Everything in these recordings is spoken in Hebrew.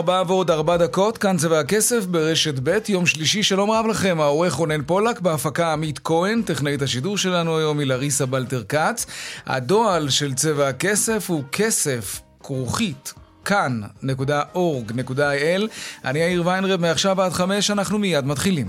ארבעה ועוד ארבע דקות, כאן צבע הכסף ברשת ב', יום שלישי, שלום רב לכם, העורך רונן פולק, בהפקה עמית כהן, טכנאית השידור שלנו היום היא לריסה בלטר כץ. הדועל של צבע הכסף הוא כסף, כרוכית, כאן.org.il. אני יאיר ויינרב, מעכשיו עד חמש, אנחנו מיד מתחילים.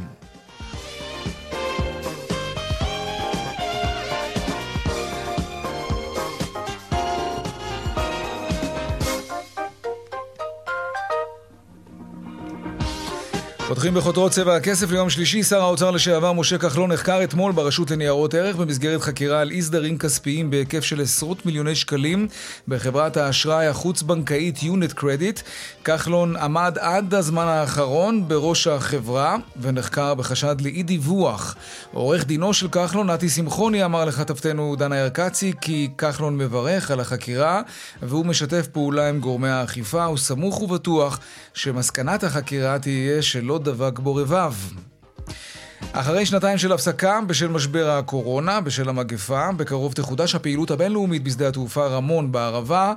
פותחים בכותרות צבע הכסף ליום שלישי, שר האוצר לשעבר משה כחלון נחקר אתמול ברשות לניירות ערך במסגרת חקירה על אי סדרים כספיים בהיקף של עשרות מיליוני שקלים בחברת האשראי החוץ-בנקאית יונט קרדיט. כחלון עמד עד הזמן האחרון בראש החברה ונחקר בחשד לאי דיווח. עורך דינו של כחלון, נתי שמחוני, אמר לכתבתנו דנה ירקצי כי כחלון מברך על החקירה והוא משתף פעולה עם גורמי האכיפה, הוא סמוך ובטוח שמסקנת החקירה תהיה שלא דבק בו רבב. אחרי שנתיים של הפסקה בשל משבר הקורונה, בשל המגפה, בקרוב תחודש הפעילות הבינלאומית בשדה התעופה רמון בערבה.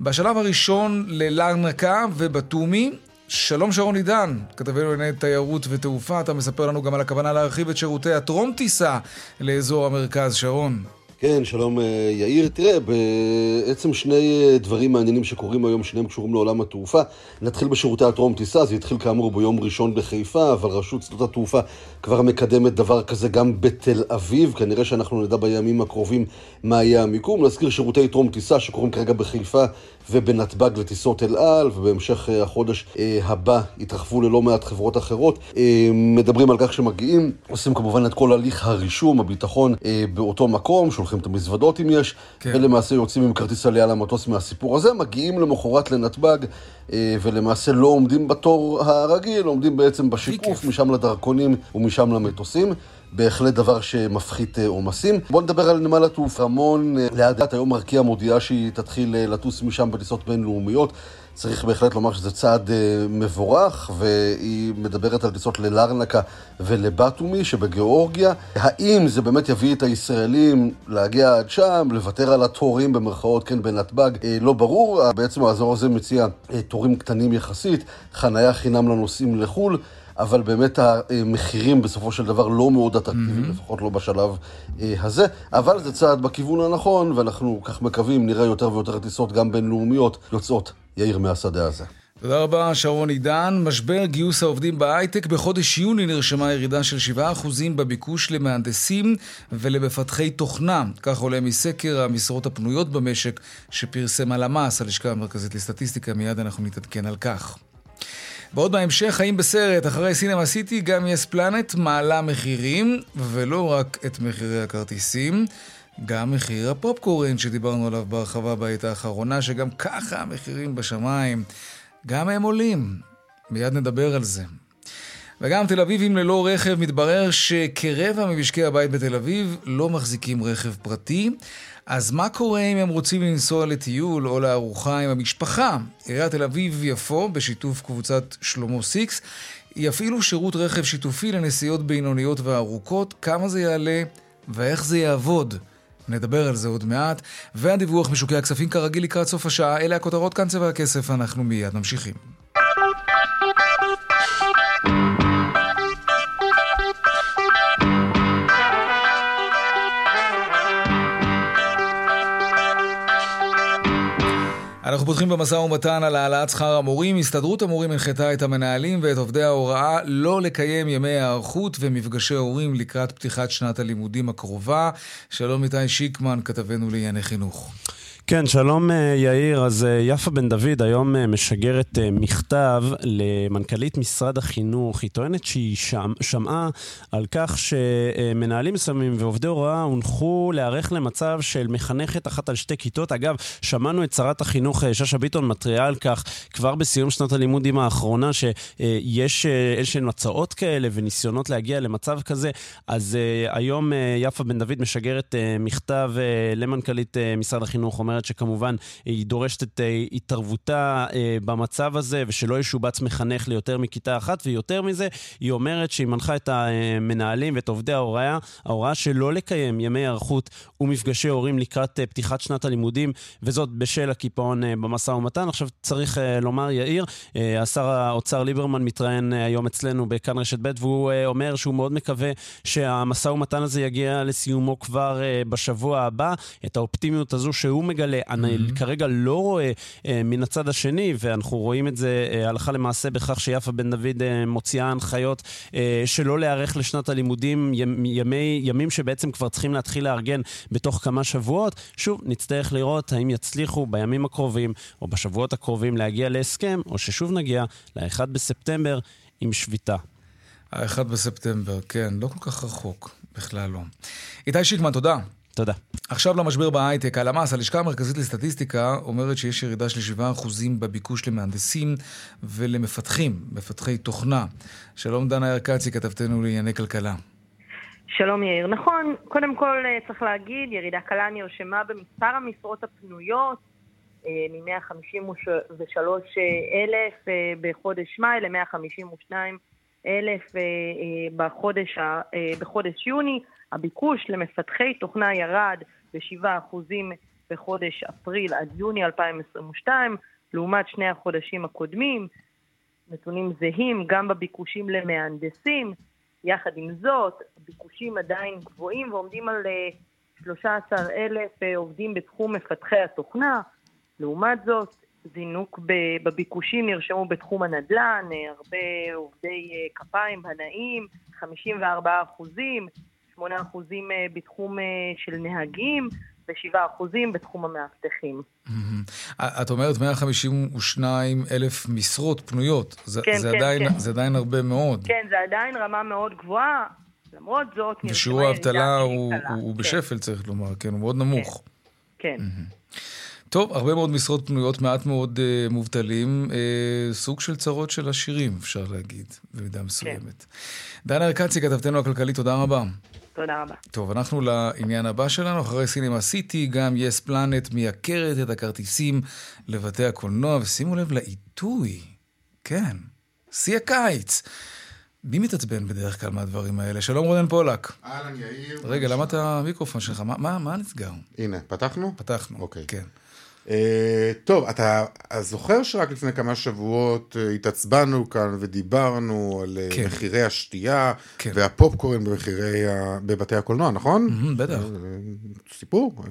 בשלב הראשון ללרנקה ובתומי. שלום שרון עידן, כתבנו לענייני תיירות ותעופה, אתה מספר לנו גם על הכוונה להרחיב את שירותי הטרום טיסה לאזור המרכז, שרון. כן, שלום אה, יאיר. תראה, בעצם שני אה, דברים מעניינים שקורים היום, שניהם קשורים לעולם התעופה. נתחיל בשירותי הטרום טיסה, זה התחיל כאמור ביום ראשון בחיפה, אבל רשות שדות התעופה כבר מקדמת דבר כזה גם בתל אביב. כנראה שאנחנו נדע בימים הקרובים מה יהיה המיקום. נזכיר שירותי טרום טיסה שקורים כרגע בחיפה ובנתב"ג לטיסות אל על, ובהמשך אה, החודש הבא יתרחבו ללא מעט חברות אחרות. מדברים על כך שמגיעים, עושים כמובן את כל הליך הרישום, הביטחון באותו מקום, שולחים את המזוודות אם יש, כן. ולמעשה יוצאים עם כרטיס עלייה למטוס מהסיפור הזה, מגיעים למחרת לנתב"ג, אה, ולמעשה לא עומדים בתור הרגיל, עומדים בעצם בשיקוף, משם לדרכונים ומשם למטוסים. בהחלט דבר שמפחית אה, עומסים. בואו נדבר על נמל התעופה רמון. אה, לאט היום ארקיע מודיעה שהיא תתחיל לטוס משם בטיסות בינלאומיות. צריך בהחלט לומר שזה צעד מבורך, והיא מדברת על טיסות ללרנקה ולבטומי שבגיאורגיה. האם זה באמת יביא את הישראלים להגיע עד שם, לוותר על התורים במרכאות, כן, בנתב"ג? לא ברור, בעצם האזור הזה מציע תורים קטנים יחסית, חניה חינם לנוסעים לחו"ל. אבל באמת המחירים בסופו של דבר לא מאוד אטרקטיביים, mm-hmm. לפחות לא בשלב אה, הזה. אבל זה צעד בכיוון הנכון, ואנחנו כך מקווים, נראה יותר ויותר טיסות גם בינלאומיות יוצאות יאיר מהשדה הזה. תודה רבה, שרון עידן. משבר גיוס העובדים בהייטק בחודש יוני נרשמה ירידה של 7% בביקוש למהנדסים ולמפתחי תוכנה. כך עולה מסקר המשרות הפנויות במשק שפרסם הלמ"ס, הלשכה המרכזית לסטטיסטיקה. מיד אנחנו נתעדכן על כך. ועוד בהמשך, חיים בסרט, אחרי סינמה סיטי, גם יס פלנט מעלה מחירים, ולא רק את מחירי הכרטיסים. גם מחיר הפופקורן שדיברנו עליו בהרחבה בעת האחרונה, שגם ככה המחירים בשמיים, גם הם עולים. מיד נדבר על זה. וגם תל אביבים ללא רכב, מתברר שכרבע ממשקי הבית בתל אביב לא מחזיקים רכב פרטי. אז מה קורה אם הם רוצים לנסוע לטיול או לארוחה עם המשפחה? עיריית תל אביב-יפו, בשיתוף קבוצת שלמה סיקס, יפעילו שירות רכב שיתופי לנסיעות בינוניות וארוכות. כמה זה יעלה ואיך זה יעבוד? נדבר על זה עוד מעט. והדיווח משוקי הכספים כרגיל לקראת סוף השעה. אלה הכותרות כאן צבע הכסף, אנחנו מיד ממשיכים. אנחנו פותחים במשא ומתן על העלאת שכר המורים. הסתדרות המורים הנחתה את המנהלים ואת עובדי ההוראה לא לקיים ימי היערכות ומפגשי הורים לקראת פתיחת שנת הלימודים הקרובה. שלום איתי שיקמן, כתבנו לענייני חינוך. כן, שלום אה, יאיר. אז אה, יפה בן דוד היום אה, משגרת מכתב למנכ"לית משרד החינוך. היא טוענת שהיא שמ, שמעה על כך שמנהלים מסוימים ועובדי הוראה הונחו להיערך למצב של מחנכת אחת על שתי כיתות. אגב, שמענו את שרת החינוך שאשא ביטון מתריעה על כך כבר בסיום שנת הלימודים האחרונה, שיש איזשהן הצעות כאלה וניסיונות להגיע למצב כזה. אז היום יפה בן דוד משגרת מכתב למנכ"לית משרד החינוך, אומרת שכמובן היא דורשת את אה, התערבותה אה, במצב הזה ושלא ישובץ מחנך ליותר מכיתה אחת, ויותר מזה, היא אומרת שהיא מנחה את המנהלים ואת עובדי ההוראה, ההוראה שלא לקיים ימי היערכות ומפגשי הורים לקראת אה, פתיחת שנת הלימודים, וזאת בשל הקיפאון במשא ומתן. עכשיו צריך לומר, יאיר, השר האוצר ליברמן מתראיין היום אצלנו בכאן רשת ב', והוא אומר שהוא מאוד מקווה שהמשא ומתן הזה יגיע לסיומו כבר בשבוע הבא. את האופטימיות הזו שהוא מגלה מגלה. אני mm-hmm. כרגע לא רואה אה, מן הצד השני, ואנחנו רואים את זה אה, הלכה למעשה בכך שיפה בן דוד אה, מוציאה הנחיות אה, שלא להיערך לשנת הלימודים, ימי, ימים שבעצם כבר צריכים להתחיל לארגן בתוך כמה שבועות. שוב, נצטרך לראות האם יצליחו בימים הקרובים או בשבועות הקרובים להגיע להסכם, או ששוב נגיע ל-1 בספטמבר עם שביתה. ה-1 בספטמבר, כן, לא כל כך רחוק, בכלל לא. איתי שיקמן, תודה. תודה. עכשיו למשבר בהייטק. הלמ"ס, הלשכה המרכזית לסטטיסטיקה, אומרת שיש ירידה של 7% בביקוש למהנדסים ולמפתחים, מפתחי תוכנה. שלום דנה ירקצי, כתבתנו לענייני כלכלה. שלום יאיר. נכון, קודם כל אה, צריך להגיד, ירידה קלה נרשמה במספר המשרות הפנויות, אה, מ-153 אלף אה, בחודש מאי ל-152 אלף בחודש, בחודש יוני. הביקוש למפתחי תוכנה ירד ב-7% בחודש אפריל עד יוני 2022, לעומת שני החודשים הקודמים. נתונים זהים גם בביקושים למהנדסים. יחד עם זאת, הביקושים עדיין גבוהים ועומדים על 13,000 אה, אה, עובדים בתחום מפתחי התוכנה. לעומת זאת, זינוק בביקושים נרשמו בתחום הנדל"ן, אה, הרבה עובדי כפיים, בנאים, 54 אחוזים, 8% אה, בתחום אה, של נהגים ו-7% בתחום המאבטחים. את אומרת 152 אלף משרות פנויות. זה, כן, זה, כן, עדיין, כן. זה עדיין הרבה מאוד. כן, זה עדיין רמה מאוד גבוהה. למרות זאת, ושיעור האבטלה הוא, הוא, הוא כן. בשפל, צריך לומר, כן, הוא מאוד נמוך. כן. כן. טוב, הרבה מאוד משרות פנויות, מעט מאוד uh, מובטלים, uh, סוג של צרות של עשירים, אפשר להגיד, במידה מסוימת. כן. דנה ארקצי, כתבתנו הכלכלית, תודה רבה. תודה רבה. טוב, אנחנו לעניין הבא שלנו. אחרי סינמה סיטי, גם יס פלנט מייקרת את הכרטיסים לבתי הקולנוע, ושימו לב לעיתוי. כן, שיא הקיץ. מי מתעצבן בדרך כלל מהדברים האלה? שלום רונן פולק. אהלן, יאיר. רגע, למה את המיקרופון שלך? מה, מה, מה נסגר? הנה, פתחנו? פתחנו, אוקיי. כן. אה, טוב, אתה זוכר שרק לפני כמה שבועות uh, התעצבנו כאן ודיברנו על uh, כן. מחירי השתייה כן. והפופקורן במחירי ה... בבתי הקולנוע, נכון? Mm-hmm, בטח. סיפור.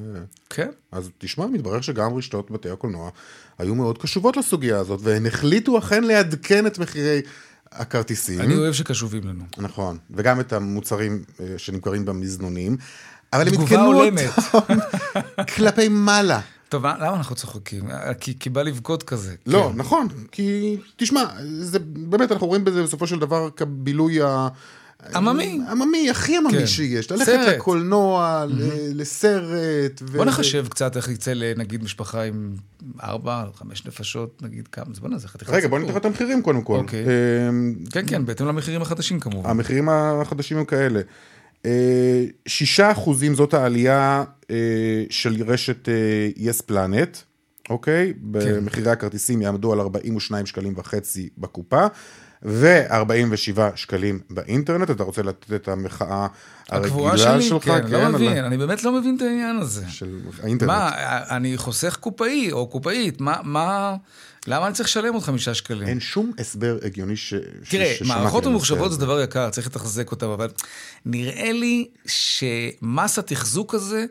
כן. אז תשמע, מתברר שגם רשתות בתי הקולנוע היו מאוד קשובות לסוגיה הזאת, והן החליטו אכן לעדכן את מחירי... הכרטיסים. אני אוהב שקשובים לנו. נכון, וגם את המוצרים שנמכרים במזנונים. אבל הם עדכנו אותם כלפי מעלה. טוב, למה אנחנו צוחקים? כי, כי בא לבכות כזה. לא, כן. נכון, כי תשמע, זה באמת, אנחנו רואים בזה בסופו של דבר כבילוי ה... עממי. עממי, הכי עממי כן. שיש. ללכת סרט. לקולנוע, mm-hmm. לסרט. ו... בוא נחשב קצת איך יצא לנגיד משפחה עם ארבע, חמש נפשות, נגיד כמה, אז בוא נעשה חתיכת סיפור. רגע, בוא ניתן את המחירים קודם כל. אוקיי. אמ, כן, כן, בהתאם למחירים החדשים כמובן. המחירים החדשים הם כאלה. שישה אחוזים זאת העלייה אה, של רשת יס אה, פלנט, אוקיי? כן. במחירי הכרטיסים יעמדו על 42 שקלים וחצי בקופה. ו-47 שקלים באינטרנט, אתה רוצה לתת את המחאה הרגילה שלי, שלך? כן, לא כן, לא מבין, אני באמת לא מבין את העניין הזה. של האינטרנט. מה, אני חוסך קופאי או קופאית, מה, מה, למה אני צריך לשלם עוד חמישה שקלים? אין שום הסבר הגיוני ש... תראה, מערכות ממוחשבות זה דבר יקר, צריך לתחזק אותן, אבל נראה לי שמס התחזוק הזה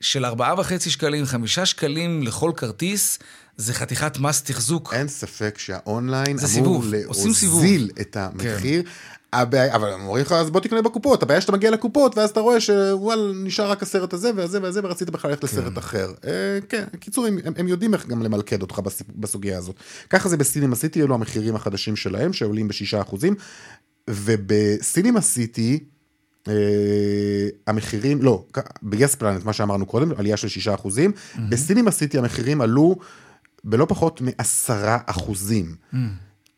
של ארבעה וחצי שקלים, חמישה שקלים לכל כרטיס, זה חתיכת מס תחזוק. אין ספק שהאונליין אמור להוזיל את המחיר. כן. הבעיה, אבל הם אומרים לך, אז בוא תקנה בקופות, הבעיה שאתה מגיע לקופות, ואז אתה רואה שוואל, נשאר רק הסרט הזה והזה והזה, ורצית בכלל ללכת לסרט אחר. אה, כן, קיצור, הם, הם יודעים איך גם למלכד אותך בסוגיה הזאת. ככה זה בסינמה סיטי, אלו המחירים החדשים שלהם, שעולים בשישה אחוזים, ובסינמה סיטי, Uh, המחירים, לא, ב-yes planet, מה שאמרנו קודם, עלייה של 6 אחוזים, mm-hmm. בסינמה סיטי המחירים עלו בלא פחות מ-10 אחוזים. Mm-hmm.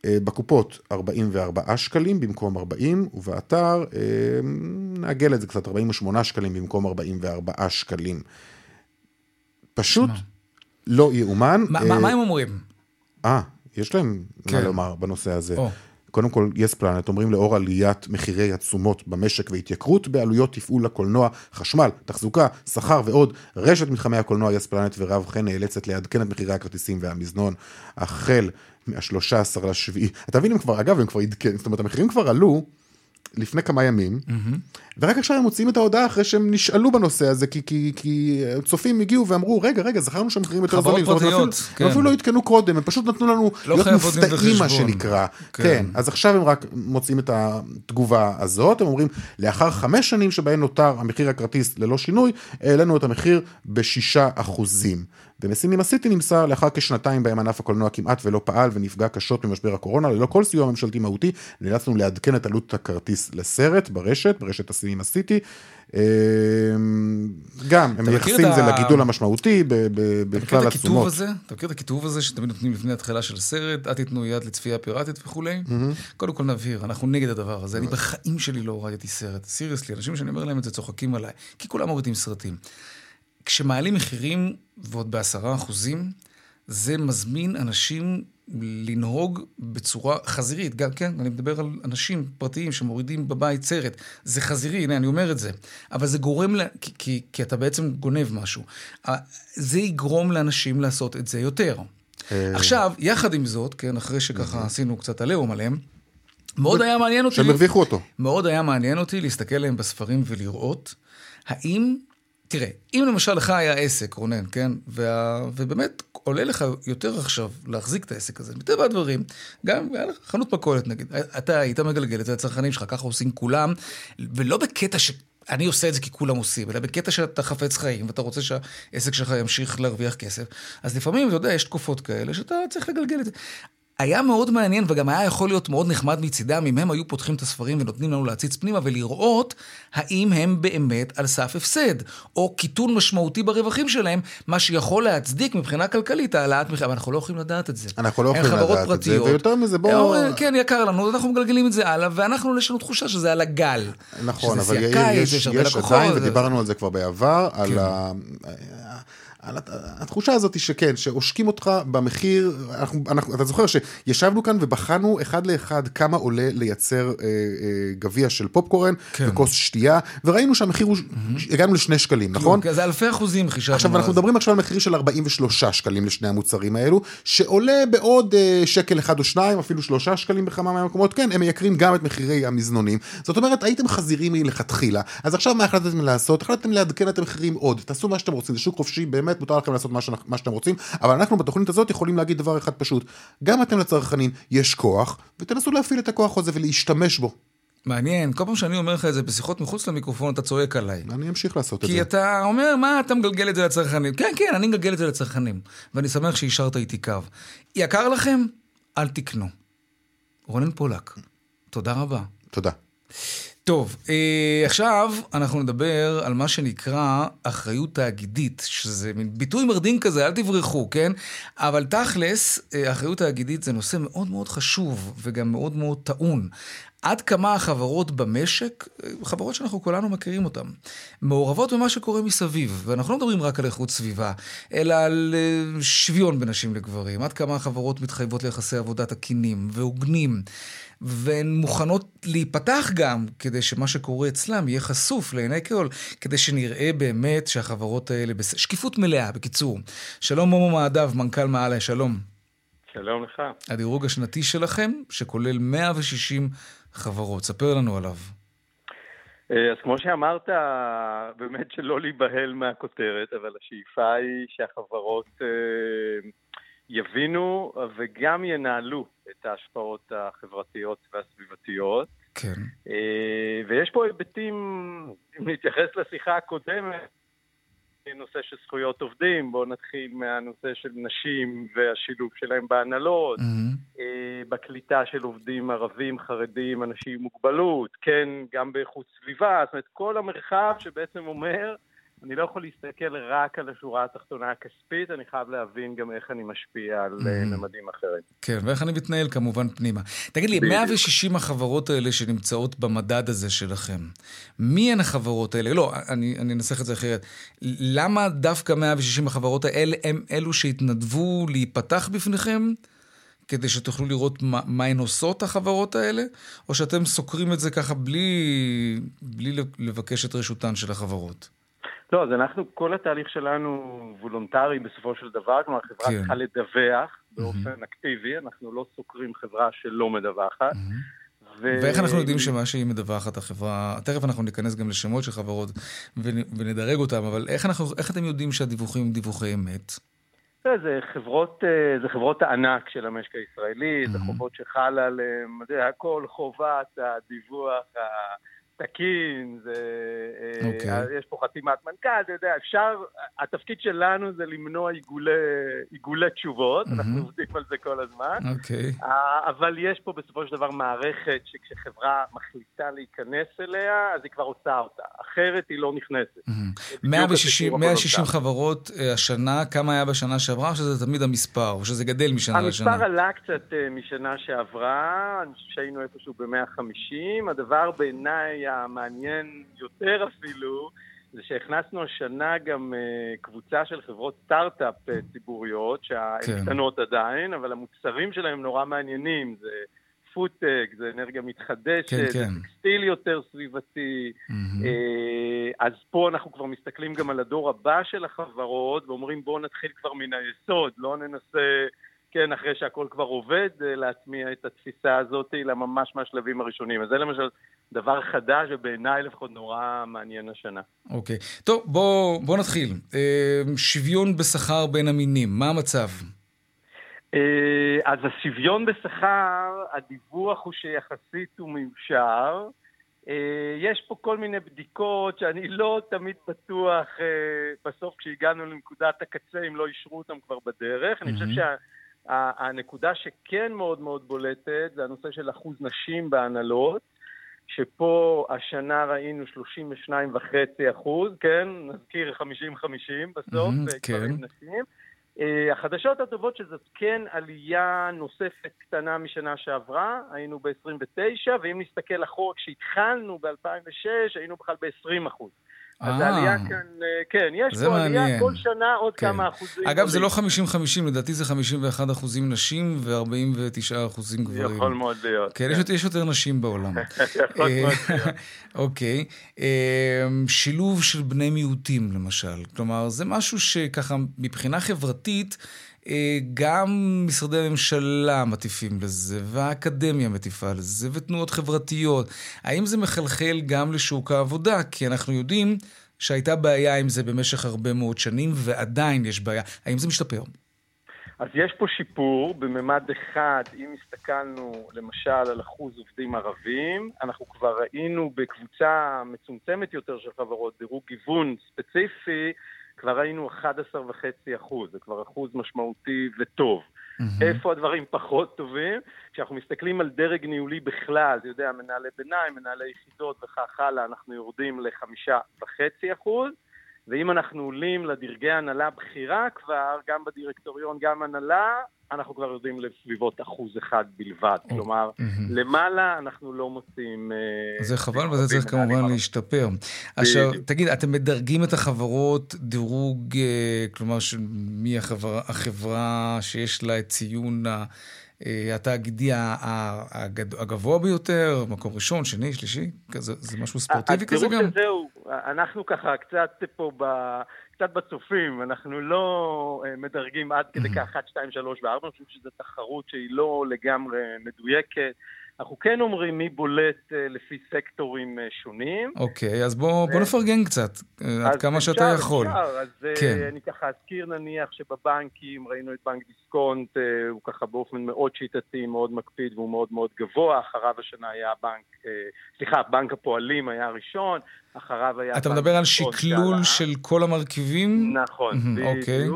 בקופות 44 שקלים במקום 40, ובאתר uh, נעגל את זה קצת, 48 שקלים במקום 44 שקלים. פשוט שמה. לא יאומן. מה, uh, מה הם אומרים? אה, יש להם כן. מה לומר בנושא הזה. Oh. קודם כל, יס פלנט אומרים לאור עליית מחירי התשומות במשק והתייקרות בעלויות תפעול לקולנוע, חשמל, תחזוקה, שכר ועוד, רשת מתחמי הקולנוע יס פלנט ורב חן נאלצת לעדכן את מחירי הכרטיסים והמזנון, החל מה-13 לשביעי. אתה מבין, הם כבר, אגב, הם כבר עדכן, זאת אומרת, המחירים כבר עלו. לפני כמה ימים, mm-hmm. ורק עכשיו הם מוציאים את ההודעה אחרי שהם נשאלו בנושא הזה, כי, כי, כי צופים הגיעו ואמרו, רגע, רגע, זכרנו שהמחירים יותר זולים. חברות פרטיות, כן. הם אפילו לא עדכנו קודם, הם פשוט נתנו לנו לא להיות מופתעים, מה שנקרא. כן. כן, אז עכשיו הם רק מוצאים את התגובה הזאת, הם אומרים, לאחר חמש שנים שבהן נותר המחיר הכרטיס ללא שינוי, העלינו את המחיר בשישה אחוזים. ומסינמה סיטי נמסר לאחר כשנתיים בהם ענף הקולנוע כמעט ולא פעל ונפגע קשות ממשבר הקורונה, ללא כל סיוע ממשלתי מהותי, נאלצנו לעדכן את עלות הכרטיס לסרט ברשת, ברשת הסינמה סיטי. אמ, גם, הם מייחסים את זה לגידול המשמעותי בכלל התשומות. אתה מכיר את הכיתוב הזה שתמיד נותנים לפני התחלה של סרט, אל תיתנו יד לצפייה פיראטית וכולי? קודם כל נבהיר, אנחנו נגד הדבר הזה. אני בחיים שלי לא הורדתי סרט. סיריוסלי, אנשים שאני אומר להם את זה צוחקים עליי, כי כולם מורידים סרטים. כשמעלים מחירים, ועוד בעשרה אחוזים, זה מזמין אנשים לנהוג בצורה חזירית. גם כן, אני מדבר על אנשים פרטיים שמורידים בבית סרט. זה חזירי, הנה, אני אומר את זה. אבל זה גורם, לה, כי, כי, כי אתה בעצם גונב משהו. זה יגרום לאנשים לעשות את זה יותר. אה. עכשיו, יחד עם זאת, כן, אחרי שככה עשינו קצת עליהום עליהם, מאוד היה מעניין אותי... שהם הרוויחו אותו. מאוד היה מעניין אותי להסתכל עליהם בספרים ולראות האם תראה, אם למשל לך היה עסק, רונן, כן? וה... ובאמת עולה לך יותר עכשיו להחזיק את העסק הזה, מטבע הדברים, גם היה לך חנות מכולת נגיד, אתה היית מגלגל את זה לצרכנים שלך, ככה עושים כולם, ולא בקטע ש... אני עושה את זה כי כולם עושים, אלא בקטע שאתה חפץ חיים ואתה רוצה שהעסק שלך ימשיך להרוויח כסף. אז לפעמים, אתה יודע, יש תקופות כאלה שאתה צריך לגלגל את זה. היה מאוד מעניין וגם היה יכול להיות מאוד נחמד מצידם אם הם היו פותחים את הספרים ונותנים לנו להציץ פנימה ולראות האם הם באמת על סף הפסד, או קיטון משמעותי ברווחים שלהם, מה שיכול להצדיק מבחינה כלכלית העלאת מחירים, אבל אנחנו לא יכולים לדעת את זה. אנחנו לא יכולים לדעת פרטיות, את זה, ויותר מזה בואו... כן, יקר לנו, אנחנו מגלגלים את זה הלאה, ואנחנו יש לנו תחושה שזה על הגל. נכון, אבל יש, יש, יש עדיין, ודיברנו על זה כבר בעבר, על כן. ה... התחושה הזאת היא שכן, שעושקים אותך במחיר, אנחנו, אנחנו, אתה זוכר שישבנו כאן ובחנו אחד לאחד כמה עולה לייצר אה, אה, גביע של פופקורן כן. וכוס שתייה, וראינו שהמחיר הוא, mm-hmm. הגענו לשני שקלים, נכון? זה אלפי אחוזים חישבנו. עכשיו אנחנו מדברים עכשיו על מחיר של 43 שקלים לשני המוצרים האלו, שעולה בעוד אה, שקל אחד או שניים, אפילו שלושה שקלים בכמה מהמקומות, כן, הם מייקרים גם את מחירי המזנונים. זאת אומרת, הייתם חזירים מלכתחילה, אז עכשיו מה החלטתם לעשות? החלטתם לעדכן את המחירים עוד, תעשו מה שאתם רוצים, זה שוק חופשי, באמת באמת מותר לכם לעשות מה, ש... מה שאתם רוצים, אבל אנחנו בתוכנית הזאת יכולים להגיד דבר אחד פשוט, גם אתם לצרכנים יש כוח, ותנסו להפעיל את הכוח הזה ולהשתמש בו. מעניין, כל פעם שאני אומר לך את זה בשיחות מחוץ למיקרופון, אתה צועק עליי. אני אמשיך לעשות את זה. כי אתה אומר, מה אתה מגלגל את זה לצרכנים? כן, כן, אני מגלגל את זה לצרכנים. ואני שמח שהשארת איתי קו. יקר לכם? אל תקנו. רונן פולק, תודה רבה. תודה. טוב, אה, עכשיו אנחנו נדבר על מה שנקרא אחריות תאגידית, שזה מין ביטוי מרדין כזה, אל תברחו, כן? אבל תכלס, אה, אחריות תאגידית זה נושא מאוד מאוד חשוב וגם מאוד מאוד טעון. עד כמה החברות במשק, אה, חברות שאנחנו כולנו מכירים אותן, מעורבות במה שקורה מסביב. ואנחנו לא מדברים רק על איכות סביבה, אלא על שוויון בין נשים לגברים. עד כמה החברות מתחייבות ליחסי עבודה תקינים והוגנים. והן מוכנות להיפתח גם, כדי שמה שקורה אצלם יהיה חשוף לעיני כל, כדי שנראה באמת שהחברות האלה, בס... שקיפות מלאה, בקיצור. שלום מומו מעדב, מנכ"ל מעלה, שלום. שלום לך. הדירוג השנתי שלכם, שכולל 160 חברות, ספר לנו עליו. אה, אז כמו שאמרת, באמת שלא להיבהל מהכותרת, אבל השאיפה היא שהחברות אה, יבינו וגם ינהלו את ההשפעות החברתיות והסביבתיות. כן. ויש פה היבטים, אם נתייחס לשיחה הקודמת, נושא של זכויות עובדים, בואו נתחיל מהנושא של נשים והשילוב שלהם בהנהלות, mm-hmm. בקליטה של עובדים ערבים, חרדים, אנשים עם מוגבלות, כן, גם באיכות סביבה, זאת אומרת, כל המרחב שבעצם אומר אני לא יכול להסתכל רק על השורה התחתונה הכספית, אני חייב להבין גם איך אני משפיע על אה, mm. ממדים אחרים. כן, ואיך אני מתנהל כמובן פנימה. תגיד לי, 160 החברות האלה שנמצאות במדד הזה שלכם, מי הן החברות האלה? לא, אני, אני אנסח את זה אחרת. למה דווקא 160 החברות האלה הם אלו שהתנדבו להיפתח בפניכם? כדי שתוכלו לראות מה, מה הן עושות החברות האלה, או שאתם סוקרים את זה ככה בלי, בלי לבקש את רשותן של החברות? לא, אז אנחנו, כל התהליך שלנו וולונטרי בסופו של דבר, כלומר החברה כן. צריכה לדווח באופן mm-hmm. אקטיבי, אנחנו לא סוקרים חברה שלא מדווחת. Mm-hmm. ו... ואיך אנחנו יודעים שמה שהיא מדווחת, החברה, תכף אנחנו ניכנס גם לשמות של חברות ונדרג אותם, אבל איך, אנחנו, איך אתם יודעים שהדיווחים הם דיווחי אמת? זה חברות, אה, זה חברות הענק של המשק הישראלי, mm-hmm. זה חובות שחל עליהן, הכל חובת הדיווח, תקין, זה, okay. אה, אוקיי. יש פה חתימת מנכ"ל, אתה יודע, אפשר, התפקיד שלנו זה למנוע עיגולי, עיגולי תשובות, mm-hmm. אנחנו עובדים על זה כל הזמן, okay. אוקיי. אבל יש פה בסופו של דבר מערכת שכשחברה מחליטה להיכנס אליה, אז היא כבר עושה אותה, אחרת היא לא נכנסת. Mm-hmm. 160, 160 חברות השנה, כמה היה בשנה שעברה, או שזה תמיד המספר, או שזה גדל משנה המספר לשנה? המספר עלה קצת משנה שעברה, אני חושב שהיינו איפשהו ב-150, הדבר בעיניי המעניין יותר אפילו, זה שהכנסנו השנה גם uh, קבוצה של חברות סטארט-אפ uh, ציבוריות, שהן כן. קטנות עדיין, אבל המוצרים שלהם נורא מעניינים, זה פודטק, זה אנרגיה מתחדשת, כן, כן. זה טקסטיל יותר סביבתי. Mm-hmm. אז פה אנחנו כבר מסתכלים גם על הדור הבא של החברות, ואומרים בואו נתחיל כבר מן היסוד, לא ננסה... כן, אחרי שהכל כבר עובד, להטמיע את התפיסה הזאת לממש מהשלבים הראשונים. אז זה למשל דבר חדש ובעיניי לפחות נורא מעניין השנה. אוקיי. Okay. טוב, בואו בוא נתחיל. אה, שוויון בשכר בין המינים, מה המצב? אה, אז השוויון בשכר, הדיווח הוא שיחסית הוא מיושר. אה, יש פה כל מיני בדיקות שאני לא תמיד בטוח בסוף כשהגענו לנקודת הקצה אם לא אישרו אותם כבר בדרך. Mm-hmm. אני חושב שהנקודה שכן מאוד מאוד בולטת זה הנושא של אחוז נשים בהנהלות. שפה השנה ראינו 32.5 אחוז, כן? נזכיר 50-50 בסוף, mm-hmm, כן. נשים. Uh, החדשות הטובות שזאת כן עלייה נוספת קטנה משנה שעברה, היינו ב-29, ואם נסתכל אחורה, כשהתחלנו ב-2006, היינו בכלל ב-20 אחוז. אז אה. העלייה כאן, אה, כן, יש פה עלייה כל שנה עוד כן. כמה אחוזים. אגב, זה לא 50-50, לדעתי זה 51 אחוזים נשים ו-49 אחוזים גברים. יכול מאוד להיות. כן, כן. יש יותר נשים בעולם. יכול אה, מאוד להיות. אוקיי. שילוב של בני מיעוטים, למשל. כלומר, זה משהו שככה, מבחינה חברתית, גם משרדי הממשלה מטיפים לזה, והאקדמיה מטיפה לזה, ותנועות חברתיות. האם זה מחלחל גם לשוק העבודה? כי אנחנו יודעים שהייתה בעיה עם זה במשך הרבה מאוד שנים, ועדיין יש בעיה. האם זה משתפר? אז יש פה שיפור בממד אחד, אם הסתכלנו למשל על אחוז עובדים ערבים, אנחנו כבר ראינו בקבוצה מצומצמת יותר של חברות, דירוג גיוון ספציפי, כבר היינו 11.5 אחוז, זה כבר אחוז משמעותי וטוב. Mm-hmm. איפה הדברים פחות טובים? כשאנחנו מסתכלים על דרג ניהולי בכלל, אתה יודע, מנהלי ביניים, מנהלי יחידות וכך הלאה, אנחנו יורדים לחמישה וחצי אחוז. ואם אנחנו עולים לדרגי הנהלה בכירה כבר, גם בדירקטוריון, גם הנהלה, אנחנו כבר יודעים לסביבות אחוז אחד בלבד. Oh. כלומר. למעלה אנחנו לא מוצאים... אה, זה חבל, וזה צריך כמובן להשתפר. עכשיו, תגיד, אתם מדרגים את החברות דירוג, אה, כלומר, מי החברה, שיש לה את ציון ה... אה, התאגידי הגבוה ביותר, מקום ראשון, שני, שלישי? זה משהו ספורטיבי כזה גם? הדירוג הזה הוא, אנחנו ככה קצת פה, ב, קצת בצופים, אנחנו לא אה, מדרגים עד כדי כך 1, 2, 3 ו-4, אני חושב שזו תחרות שהיא לא לגמרי מדויקת. אנחנו כן אומרים מי בולט אה, לפי סקטורים אה, שונים. אוקיי, אז בוא, בוא נפרגן קצת, אה, עד כמה שאתה יכול. אפשר, אז כן. אני ככה אזכיר נניח שבבנקים ראינו את בנק דיסקונט, הוא ככה באופן מאוד שיטתי, מאוד מקפיד והוא מאוד מאוד גבוה, אחריו השנה היה בנק, סליחה, בנק הפועלים היה הראשון, אחריו היה... אתה מדבר על שקלול של כל המרכיבים? נכון, בדיוק. אוקיי.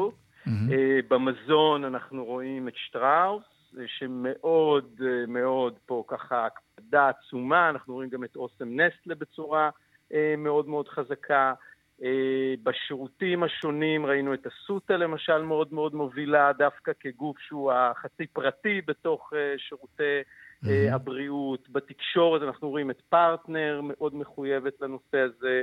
במזון אנחנו רואים את שטראוס. שמאוד מאוד פה ככה הקפדה עצומה, אנחנו רואים גם את אוסם נסטלה בצורה אה, מאוד מאוד חזקה. אה, בשירותים השונים ראינו את אסותא למשל מאוד מאוד מובילה, דווקא כגוף שהוא החצי פרטי בתוך אה, שירותי. הבריאות. בתקשורת אנחנו רואים את פרטנר מאוד מחויבת לנושא הזה.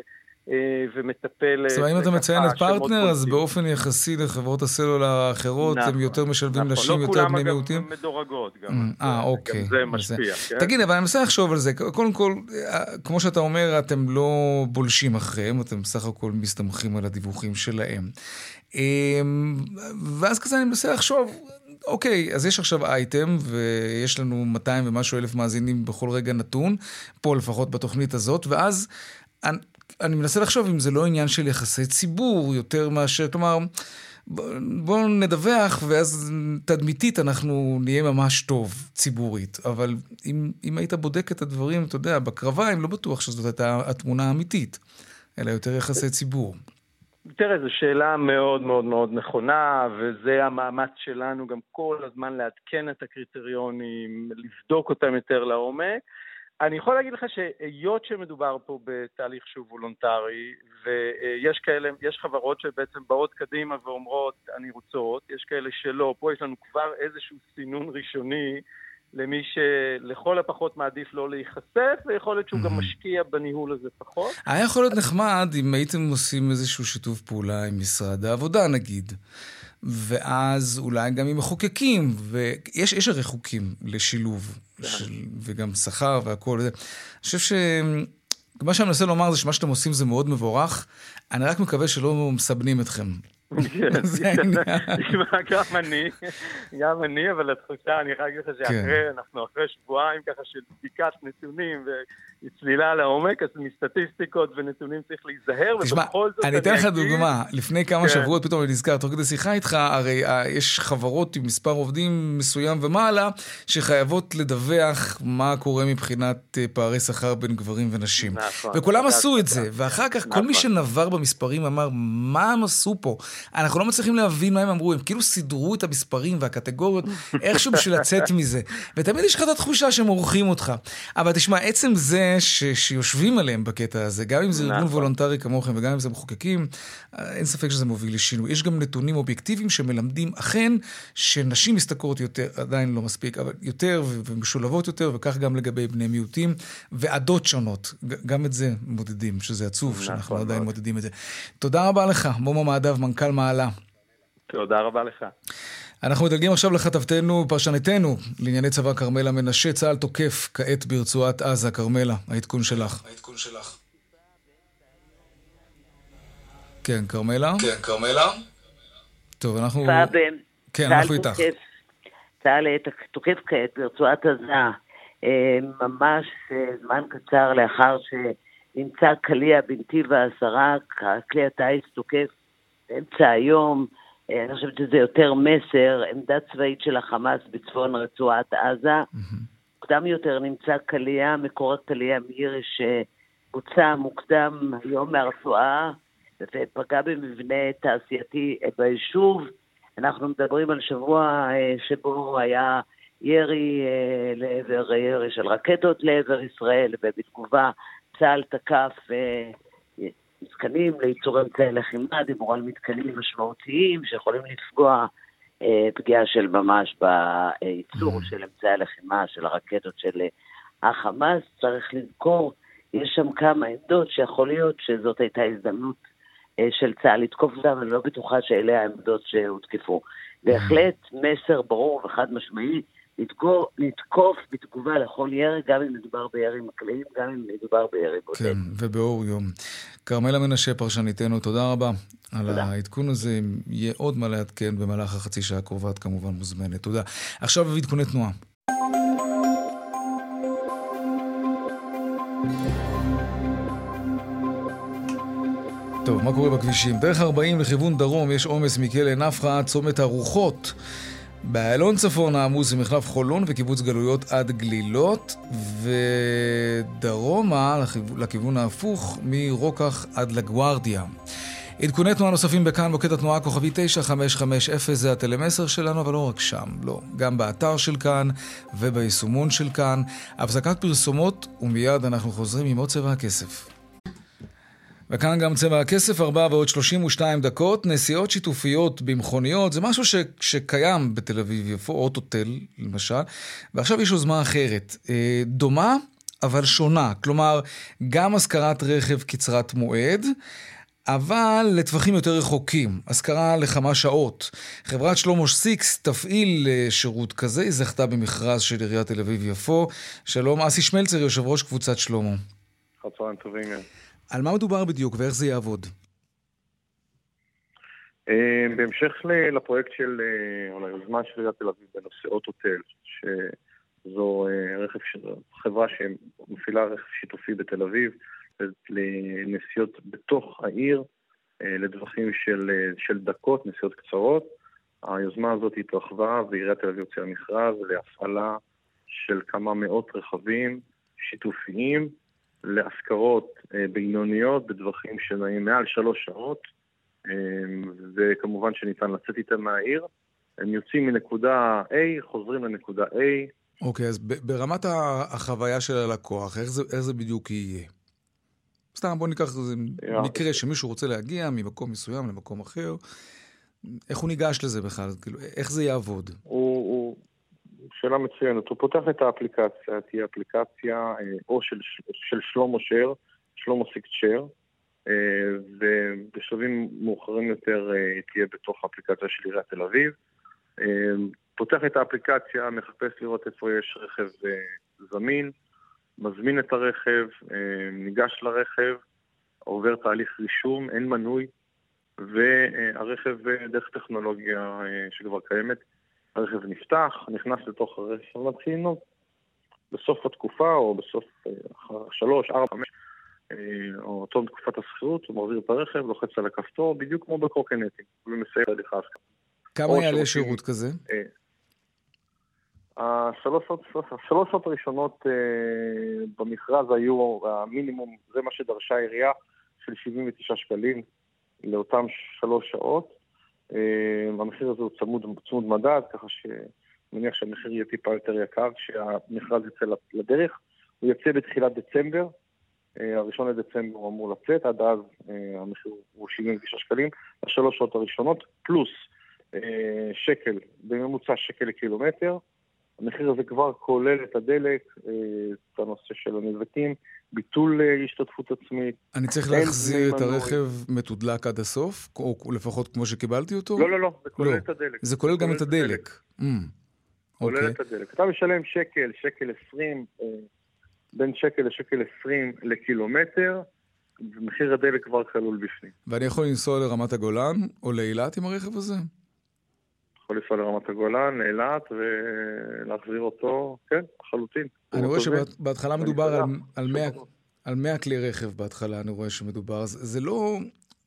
אה, ומטפל... זאת אומרת, אם אתה מציין את פרטנר, אז באופן יחסי לחברות הסלולר האחרות, הם נכון, יותר משלבים נכון. נשים, לא יותר בני מיעוטים? לא כולם אגב מדורגות גם. Mm, אה, אוקיי. גם זה משפיע, כן? תגיד, אבל אני מנסה לחשוב על זה. קודם כל, אה, כמו שאתה אומר, אתם לא בולשים אחריהם, אתם בסך הכל מסתמכים על הדיווחים שלהם. אמ, ואז כזה אני מנסה לחשוב, אוקיי, אז יש עכשיו אייטם, ויש לנו 200 ומשהו אלף מאזינים בכל רגע נתון, פה לפחות בתוכנית הזאת, ואז אני מנסה לחשוב אם זה לא עניין של יחסי ציבור יותר מאשר, כלומר, בואו נדווח ואז תדמיתית אנחנו נהיה ממש טוב ציבורית. אבל אם, אם היית בודק את הדברים, אתה יודע, בקרביים לא בטוח שזאת הייתה התמונה האמיתית, אלא יותר יחסי ציבור. תראה, זו שאלה מאוד מאוד מאוד נכונה, וזה המאמץ שלנו גם כל הזמן לעדכן את הקריטריונים, לבדוק אותם יותר לעומק. אני יכול להגיד לך שהיות שמדובר פה בתהליך שהוא וולונטרי, ויש כאלה, יש חברות שבעצם באות קדימה ואומרות, אני רוצות, יש כאלה שלא, פה יש לנו כבר איזשהו סינון ראשוני למי שלכל הפחות מעדיף לא להיחשף, ויכול להיות שהוא גם משקיע בניהול הזה פחות. היה יכול להיות נחמד אם הייתם עושים איזשהו שיתוף פעולה עם משרד העבודה נגיד. ואז אולי גם עם מחוקקים, ויש הרי חוקים לשילוב, כן. של, וגם שכר והכול. אני חושב ש... מה שאני מנסה לומר זה שמה שאתם עושים זה מאוד מבורך, אני רק מקווה שלא מסבנים אתכם. כן. גם אני, גם אני, אבל התחושה, אני חייב להגיד לך שאחרי, כן. אנחנו אחרי שבועיים ככה של בדיקת נתונים וצלילה לעומק, אז מסטטיסטיקות ונתונים צריך להיזהר, ובכל זאת אני אתן לך דוגמה, לפני כמה כן. שבועות פתאום אני נזכר, תוך כדי שיחה איתך, הרי אה, יש חברות עם מספר עובדים מסוים ומעלה, שחייבות לדווח מה קורה מבחינת אה, פערי שכר בין גברים ונשים. נכון. וכולם עשו את זה, ואחר כך כל מי נכון. שנבר במספרים אמר, מה הם עשו פה? אנחנו לא מצליחים להבין מה הם אמרו, הם כאילו סידרו את המספרים והקטגוריות איכשהו בשביל לצאת מזה. ותמיד יש לך את התחושה שהם עורכים אותך. אבל תשמע, עצם זה ש, שיושבים עליהם בקטע הזה, גם אם זה ארגון נכון. וולונטרי כמוכם וגם אם זה מחוקקים, אין ספק שזה מוביל לשינוי. יש גם נתונים אובייקטיביים שמלמדים אכן שנשים משתכרות יותר, עדיין לא מספיק, אבל יותר ומשולבות יותר, וכך גם לגבי בני מיעוטים ועדות שונות. גם את זה מודדים, שזה עצוב נכון שאנחנו עדיין מודדים את זה. תודה רבה לך, מומו מעדב, מנכ"ל מעלה. תודה רבה לך. אנחנו מדלגים עכשיו לכתבתנו, פרשנתנו, לענייני צבא כרמלה מנשה. צה"ל תוקף כעת ברצועת עזה. כרמלה, העדכון שלך. העדכון שלך. כן, כרמלה? כן, כרמלה? טוב, אנחנו... כן, אנחנו איתך. צה"ל תוקף כעת ברצועת עזה, אה, ממש אה, זמן קצר לאחר שנמצא קליע בנתיב העשרה, כלי הטיס תוקף באמצע היום, אה, אני חושבת שזה יותר מסר, עמדה צבאית של החמאס בצפון רצועת עזה. מוקדם יותר נמצא קליע, מקור הקליע מירי שבוצע מוקדם היום מהרצועה ופגע במבנה תעשייתי ביישוב. אנחנו מדברים על שבוע אה, שבו היה ירי אה, לעבר, ירי של רקטות לעבר ישראל, ובתגובה צה"ל תקף מתקנים לייצור אמצעי לחימה, דיברו על מתקנים משמעותיים שיכולים לפגוע אה, פגיעה של ממש בייצור mm. של אמצעי הלחימה, של הרקטות של אה, החמאס. צריך לזכור, יש שם כמה עמדות שיכול להיות שזאת הייתה הזדמנות אה, של צה"ל לתקוף אותם, אני לא בטוחה שאלה העמדות שהותקפו. Mm. בהחלט מסר ברור וחד משמעי נתגור, נתקוף בתגובה לכל ירי, גם אם מדובר בירי מקלעים, גם אם מדובר בירי בודד. כן, ובאור יום. כרמלה מנשה, פרשניתנו, תודה רבה על העדכון הזה. אם יהיה עוד מה לעדכן במהלך החצי שעה הקרובה, את כמובן מוזמנת. תודה. עכשיו עדכוני תנועה. טוב, מה קורה בכבישים? דרך 40 לכיוון דרום יש עומס מכלא נפחא עד צומת הרוחות. באיילון צפון העמוס ממחלף חולון וקיבוץ גלויות עד גלילות, ודרומה לכיוון ההפוך מרוקח עד לגוארדיה. עדכוני תנועה נוספים בכאן, מוקד התנועה כוכבי 9550 זה הטלמסר שלנו, אבל לא רק שם, לא. גם באתר של כאן וביישומון של כאן. הפסקת פרסומות, ומיד אנחנו חוזרים עם עוד צבע הכסף. וכאן גם צבע הכסף, 4 ועוד 32 דקות. נסיעות שיתופיות במכוניות, זה משהו ש, שקיים בתל אביב-יפו, אוטוטל למשל, ועכשיו יש יוזמה אחרת. אה, דומה, אבל שונה. כלומר, גם השכרת רכב קצרת מועד, אבל לטווחים יותר רחוקים, השכרה לכמה שעות. חברת שלמה סיקס תפעיל אה, שירות כזה, היא זכתה במכרז של עיריית תל אביב-יפו. שלום, אסי שמלצר, יושב ראש קבוצת שלמה. צהריים טובים. על מה מדובר בדיוק ואיך זה יעבוד? אה, בהמשך לפרויקט של, אה, או ליוזמה של עיריית תל אביב בנושא אוטוטל, שזו רכב, חברה שמפעילה רכב שיתופי בתל אביב, לנסיעות בתוך העיר, אה, לטווחים של, אה, של דקות, נסיעות קצרות. היוזמה הזאת התרחבה ועיריית תל אביב הוציאה מכרז להפעלה של כמה מאות רכבים שיתופיים להשכרות אה, בינוניות בטווחים שנעים מעל שלוש שעות, וכמובן שניתן לצאת איתם מהעיר. הם יוצאים מנקודה A, חוזרים לנקודה A. אוקיי, okay, אז ברמת החוויה של הלקוח, איך זה, איך זה בדיוק יהיה? סתם, בוא ניקח איזה מקרה שמישהו רוצה להגיע ממקום מסוים למקום אחר. איך הוא ניגש לזה בכלל? כאילו, איך זה יעבוד? הוא, הוא... שאלה מצוינת. הוא פותח את האפליקציה, תהיה אפליקציה אה, או של, של שלמה שר, שלמה שר, אה, ובשלבים מאוחרים יותר אה, תהיה בתוך האפליקציה של עיריית תל אביב. פותח את האפליקציה, מחפש לראות איפה יש רכב זמין, מזמין את הרכב, ניגש לרכב, עובר תהליך רישום, אין מנוי, והרכב דרך טכנולוגיה שכבר קיימת, הרכב נפתח, נכנס לתוך הרכב ומתחיל לנהוג. בסוף התקופה, או בסוף שלוש, ארבע, חמש, או תום תקופת השכירות, הוא מחזיר את הרכב, לוחץ על הכפתור, בדיוק כמו בקורקינטים, ומסיים הליכה ההסכמה. כמה יעלה שירות כזה? השלוש שעות הראשונות אה, במכרז היו המינימום, זה מה שדרשה העירייה, של 79 שקלים לאותם שלוש שעות. אה, המחיר הזה הוא צמוד, צמוד מדד, ככה שמניח שהמחיר יהיה טיפה יותר יקר כשהמכרז יצא לדרך. הוא יצא בתחילת דצמבר, אה, הראשון לדצמבר הוא אמור לצאת, עד אז המחיר הוא 79 שקלים, לשלוש שעות הראשונות, פלוס שקל, בממוצע שקל לקילומטר. המחיר הזה כבר כולל את הדלק, אה, את הנושא של הנזקים, ביטול אה, השתתפות עצמית. אני צריך להחזיר את הרכב מתודלק עד הסוף? או לפחות כמו שקיבלתי אותו? לא, לא, לא, זה כולל לא. את הדלק. זה כולל גם את הדלק. Mm. כולל אוקיי. את הדלק. אתה משלם שקל, שקל עשרים, אה, בין שקל לשקל עשרים לקילומטר, ומחיר הדלק כבר כלול בפנים. ואני יכול לנסוע לרמת הגולן או לאילת עם הרכב הזה? יכול לנסוע לרמת הגולן, לאילת, ולהחזיר אותו, כן, לחלוטין. אני רואה שבהתחלה מדובר על, על, 100, על 100 כלי רכב בהתחלה, אני רואה שמדובר. זה, זה לא...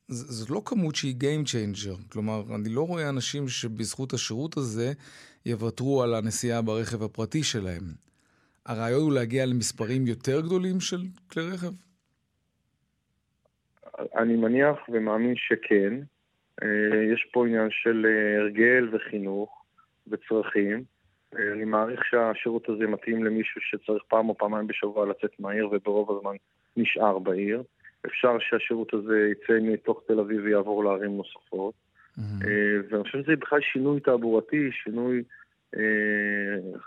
זו לא כמות שהיא Game Changer. כלומר, אני לא רואה אנשים שבזכות השירות הזה יוותרו על הנסיעה ברכב הפרטי שלהם. הרעיון הוא להגיע למספרים יותר גדולים של כלי רכב? אני מניח ומאמין שכן. אה, יש פה עניין של אה, הרגל וחינוך וצרכים. אה, אני מעריך שהשירות הזה מתאים למישהו שצריך פעם או פעמיים בשבוע לצאת מהעיר וברוב הזמן נשאר בעיר. אפשר שהשירות הזה יצא מתוך תל אביב ויעבור לערים נוספות. Mm-hmm. ואני חושב שזה בכלל שינוי תעבורתי, שינוי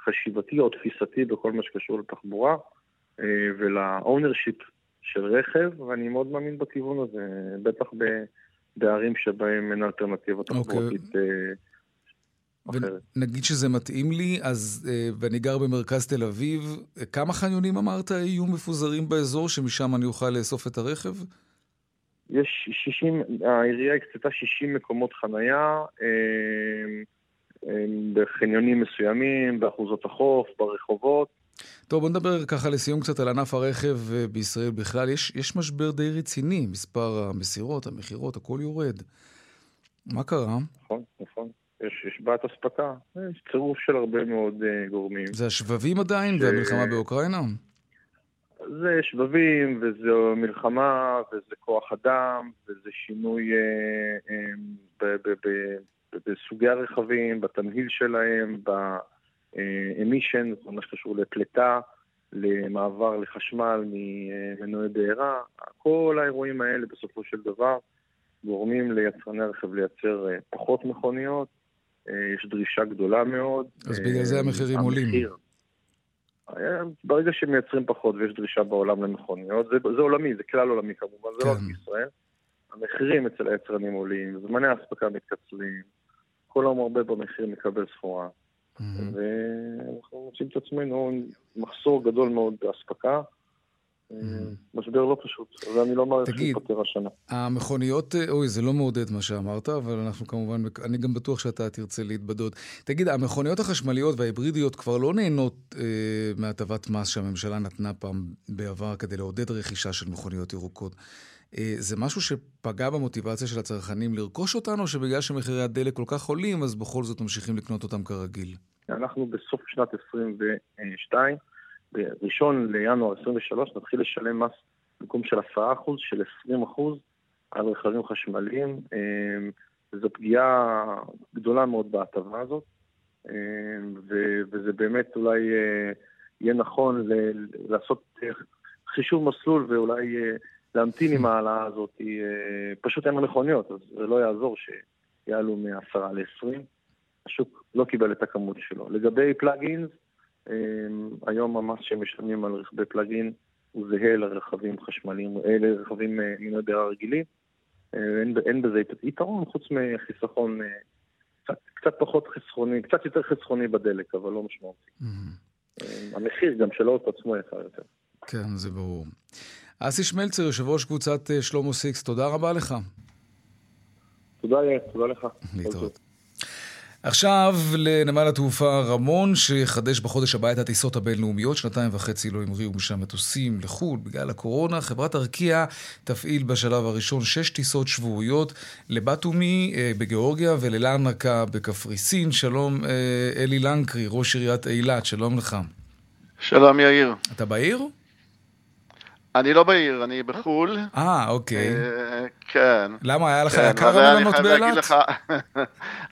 חשיבתי או תפיסתי בכל מה שקשור לתחבורה ול ownership של רכב, ואני מאוד מאמין בכיוון הזה, בטח ב... בערים שבהם אין אלטרנטיבה אוקיי. תחבורתית okay. אחרת. ונגיד שזה מתאים לי, אז, אה, ואני גר במרכז תל אביב, כמה חניונים אמרת יהיו מפוזרים באזור שמשם אני אוכל לאסוף את הרכב? יש 60, העירייה הקצתה 60 מקומות חנייה אה, אה, בחניונים מסוימים, באחוזות החוף, ברחובות. טוב, בוא נדבר ככה לסיום קצת על ענף הרכב אה, בישראל בכלל. יש, יש משבר די רציני, מספר המסירות, המכירות, הכל יורד. מה קרה? נכון, נכון. יש, יש בעיית אספקה, יש צירוף של הרבה מאוד uh, גורמים. זה השבבים עדיין ש... והמלחמה באוקראינה? זה שבבים, וזה מלחמה, וזה כוח אדם, וזה שינוי uh, um, בסוגי הרכבים, בתמהיל שלהם, ב-emission, זאת אומרת שקשור לפליטה, למעבר לחשמל ממנועי בעירה. כל האירועים האלה בסופו של דבר גורמים ליצרני הרכב לייצר פחות מכוניות, אה, יש דרישה גדולה מאוד. אז בגלל זה המחירים אה, עולים. אה, ברגע שמייצרים פחות ויש דרישה בעולם למכוניות, זה, זה עולמי, זה כלל עולמי כמובן, זה לא רק כן. בישראל. המחירים אצל היצרנים עולים, זמני האספקה מתקצרים, כל המרבה במחיר מקבל סחורה. Mm-hmm. ואנחנו מוצאים את עצמנו מחסור גדול מאוד באספקה. משבר לא פשוט, ואני לא מעריך שיפתר השנה. המכוניות, אוי, זה לא מעודד מה שאמרת, אבל אנחנו כמובן, אני גם בטוח שאתה תרצה להתבדות. תגיד, המכוניות החשמליות וההיברידיות כבר לא נהנות אה, מהטבת מס שהממשלה נתנה פעם בעבר כדי לעודד רכישה של מכוניות ירוקות. אה, זה משהו שפגע במוטיבציה של הצרכנים לרכוש אותן, או שבגלל שמחירי הדלק כל כך עולים, אז בכל זאת ממשיכים לקנות אותם כרגיל? אנחנו בסוף שנת 22, בראשון לינואר 23 נתחיל לשלם מס במקום של 10% של 20% על רכבים חשמליים. אמ, זו פגיעה גדולה מאוד בהטבה הזאת, אמ, וזה באמת אולי אה, יהיה נכון לעשות אה, חישוב מסלול ואולי אה, להמתין עם ההעלאה הזאת. פשוט אין מכוניות, אז זה לא יעזור שיעלו מ-10 ל-20. השוק לא קיבל את הכמות שלו. לגבי פלאגינס, אמ, היום המס שמשלמים על רכבי פלאגין הוא זהה לרכבים חשמליים, אה, מנועי בעירה רגילים. אה, אין, אין בזה יתרון חוץ מחיסכון אה, קצת, קצת פחות חסכוני, קצת יותר חסכוני בדלק, אבל לא משמעותי. Mm-hmm. המחיר גם של האוטו עצמו יקר יותר. כן, זה ברור. אסי שמלצר, יושב ראש קבוצת שלמה סיקס, תודה רבה לך. תודה, תודה לך. להתראות. עכשיו לנמל התעופה רמון, שיחדש בחודש הבא את הטיסות הבינלאומיות. שנתיים וחצי לא המריאו משם מטוסים לחו"ל בגלל הקורונה. חברת ארקיע תפעיל בשלב הראשון שש טיסות שבועיות לבטומי אה, בגיאורגיה וללנקה בקפריסין. שלום אה, אלי לנקרי, ראש עיריית אילת, שלום לך. שלום יאיר. אתה בעיר? אני לא בעיר, אני בחו"ל. אה, אוקיי. אה, כן. למה, היה לך כן, יקר המלונות באילת?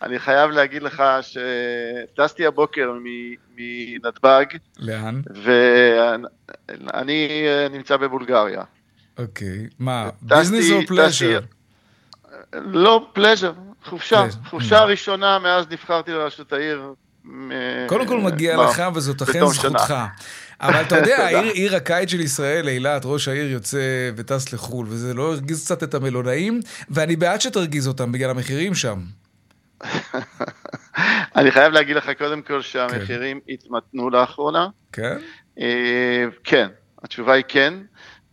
אני חייב להגיד לך שטסתי הבוקר מנתב"ג. לאן? ואני אה, נמצא בבולגריה. אוקיי. מה, ביזנס או פלאז'ר? לא, פלאז'ר, חופשה. חופשה ראשונה מאז נבחרתי לראשות העיר. קודם כל מגיע לך, וזאת אכן זכותך. אבל אתה יודע, עיר, עיר הקיץ של ישראל, אילת, ראש העיר יוצא וטס לחו"ל, וזה לא הרגיז קצת את המלונאים, ואני בעד שתרגיז אותם בגלל המחירים שם. אני חייב להגיד לך קודם כל שהמחירים כן. התמתנו לאחרונה. כן? אה, כן, התשובה היא כן.